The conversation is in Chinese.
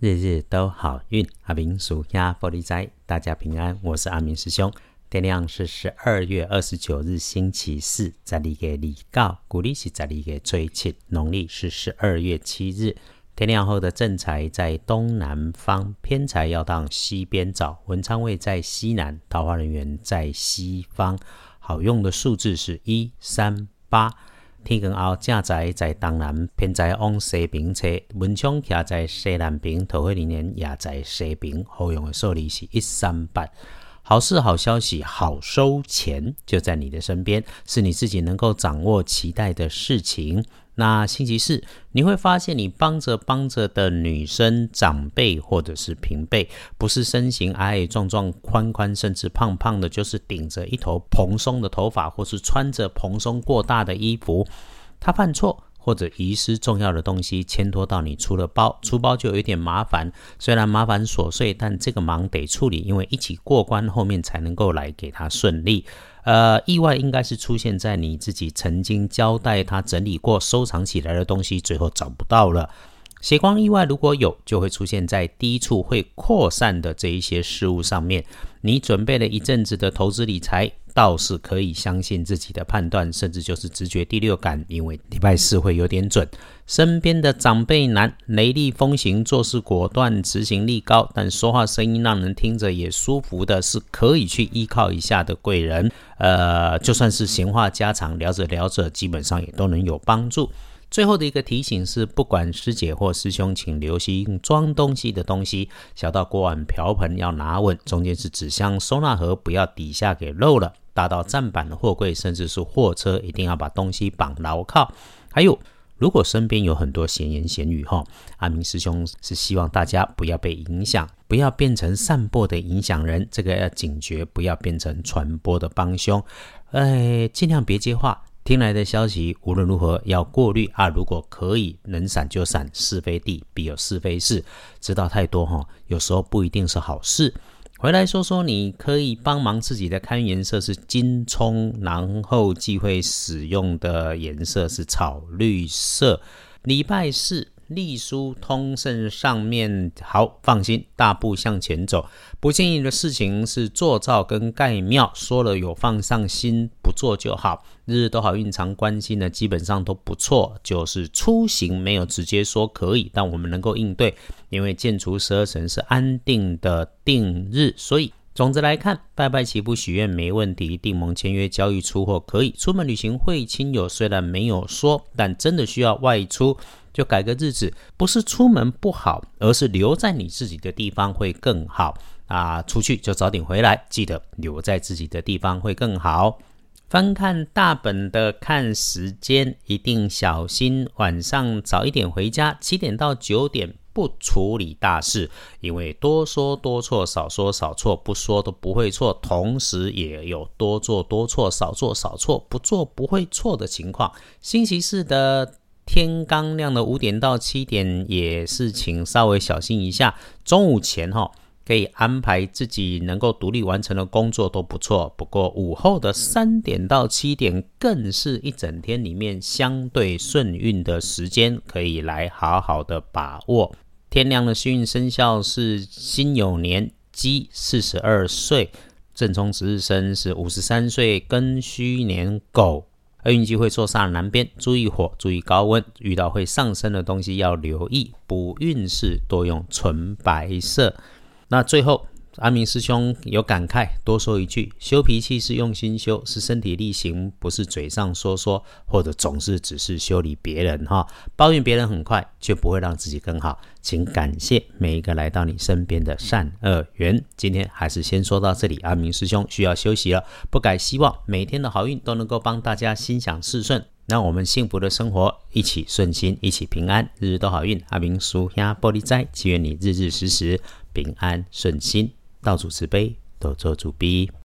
日日都好运。阿明属鸭玻璃斋，大家平安。我是阿明师兄。天亮是十二月二十九日，星期四，在里个礼告，古历是在里个最七，农历是十二月七日。天亮后的正财在东南方，偏财要到西边找。文昌位在西南，桃花人员在西方。好用的数字是一三八。天光后，正在在东南，偏在往西边车，文昌徛在西南边，桃花林园也在西边。好用的数字是一三八。好事、好消息、好收钱就在你的身边，是你自己能够掌握、期待的事情。那星期四，你会发现你帮着帮着的女生长辈或者是平辈，不是身形矮矮壮壮、宽宽甚至胖胖的，就是顶着一头蓬松的头发，或是穿着蓬松过大的衣服，他犯错。或者遗失重要的东西，牵拖到你出了包，出包就有点麻烦。虽然麻烦琐碎，但这个忙得处理，因为一起过关，后面才能够来给他顺利。呃，意外应该是出现在你自己曾经交代他整理过、收藏起来的东西，最后找不到了。血光意外如果有，就会出现在低处会扩散的这一些事物上面。你准备了一阵子的投资理财，倒是可以相信自己的判断，甚至就是直觉第六感，因为礼拜四会有点准。身边的长辈男，雷厉风行，做事果断，执行力高，但说话声音让人听着也舒服的，是可以去依靠一下的贵人。呃，就算是闲话家常，聊着聊着，基本上也都能有帮助。最后的一个提醒是，不管师姐或师兄，请留心装东西的东西，小到锅碗瓢盆要拿稳，中间是纸箱收纳盒，不要底下给漏了；大到站板的货柜，甚至是货车，一定要把东西绑牢靠。还有，如果身边有很多闲言闲语，哈，阿明师兄是希望大家不要被影响，不要变成散播的影响人，这个要警觉，不要变成传播的帮凶，哎，尽量别接话。听来的消息，无论如何要过滤啊！如果可以，能闪就闪。是非地必有是非事，知道太多哈，有时候不一定是好事。回来说说，你可以帮忙自己的看颜色是金葱，然后忌讳使用的颜色是草绿色。礼拜四。隶书通胜上面好，放心，大步向前走。不建议的事情是做灶跟盖庙，说了有放上心，不做就好。日日都好运，常关心的基本上都不错。就是出行没有直接说可以，但我们能够应对，因为建除十二神是安定的定日，所以总之来看，拜拜祈福许愿没问题，订盟签约交易出货可以，出门旅行会亲友虽然没有说，但真的需要外出。就改个日子，不是出门不好，而是留在你自己的地方会更好啊！出去就早点回来，记得留在自己的地方会更好。翻看大本的看时间，一定小心晚上早一点回家，七点到九点不处理大事，因为多说多错，少说少错，不说都不会错，同时也有多做多错，少做少错，不做不会错的情况。星期四的。天刚亮的五点到七点也是，请稍微小心一下。中午前哈可以安排自己能够独立完成的工作都不错。不过午后的三点到七点更是一整天里面相对顺运的时间，可以来好好的把握。天亮的幸运生肖是辛酉年鸡，四十二岁；正冲值日生是五十三岁，庚戌年狗。厄运机会坐煞南边，注意火，注意高温，遇到会上升的东西要留意。补运势多用纯白色。那最后。阿明师兄有感慨，多说一句：修脾气是用心修，是身体力行，不是嘴上说说，或者总是只是修理别人哈。抱怨别人很快，却不会让自己更好。请感谢每一个来到你身边的善恶缘。今天还是先说到这里，阿明师兄需要休息了。不改希望每天的好运都能够帮大家心想事顺，让我们幸福的生活一起顺心，一起平安，日日都好运。阿明叔呀，玻璃斋，祈愿你日日时时平安顺心。倒主慈悲，多做主逼。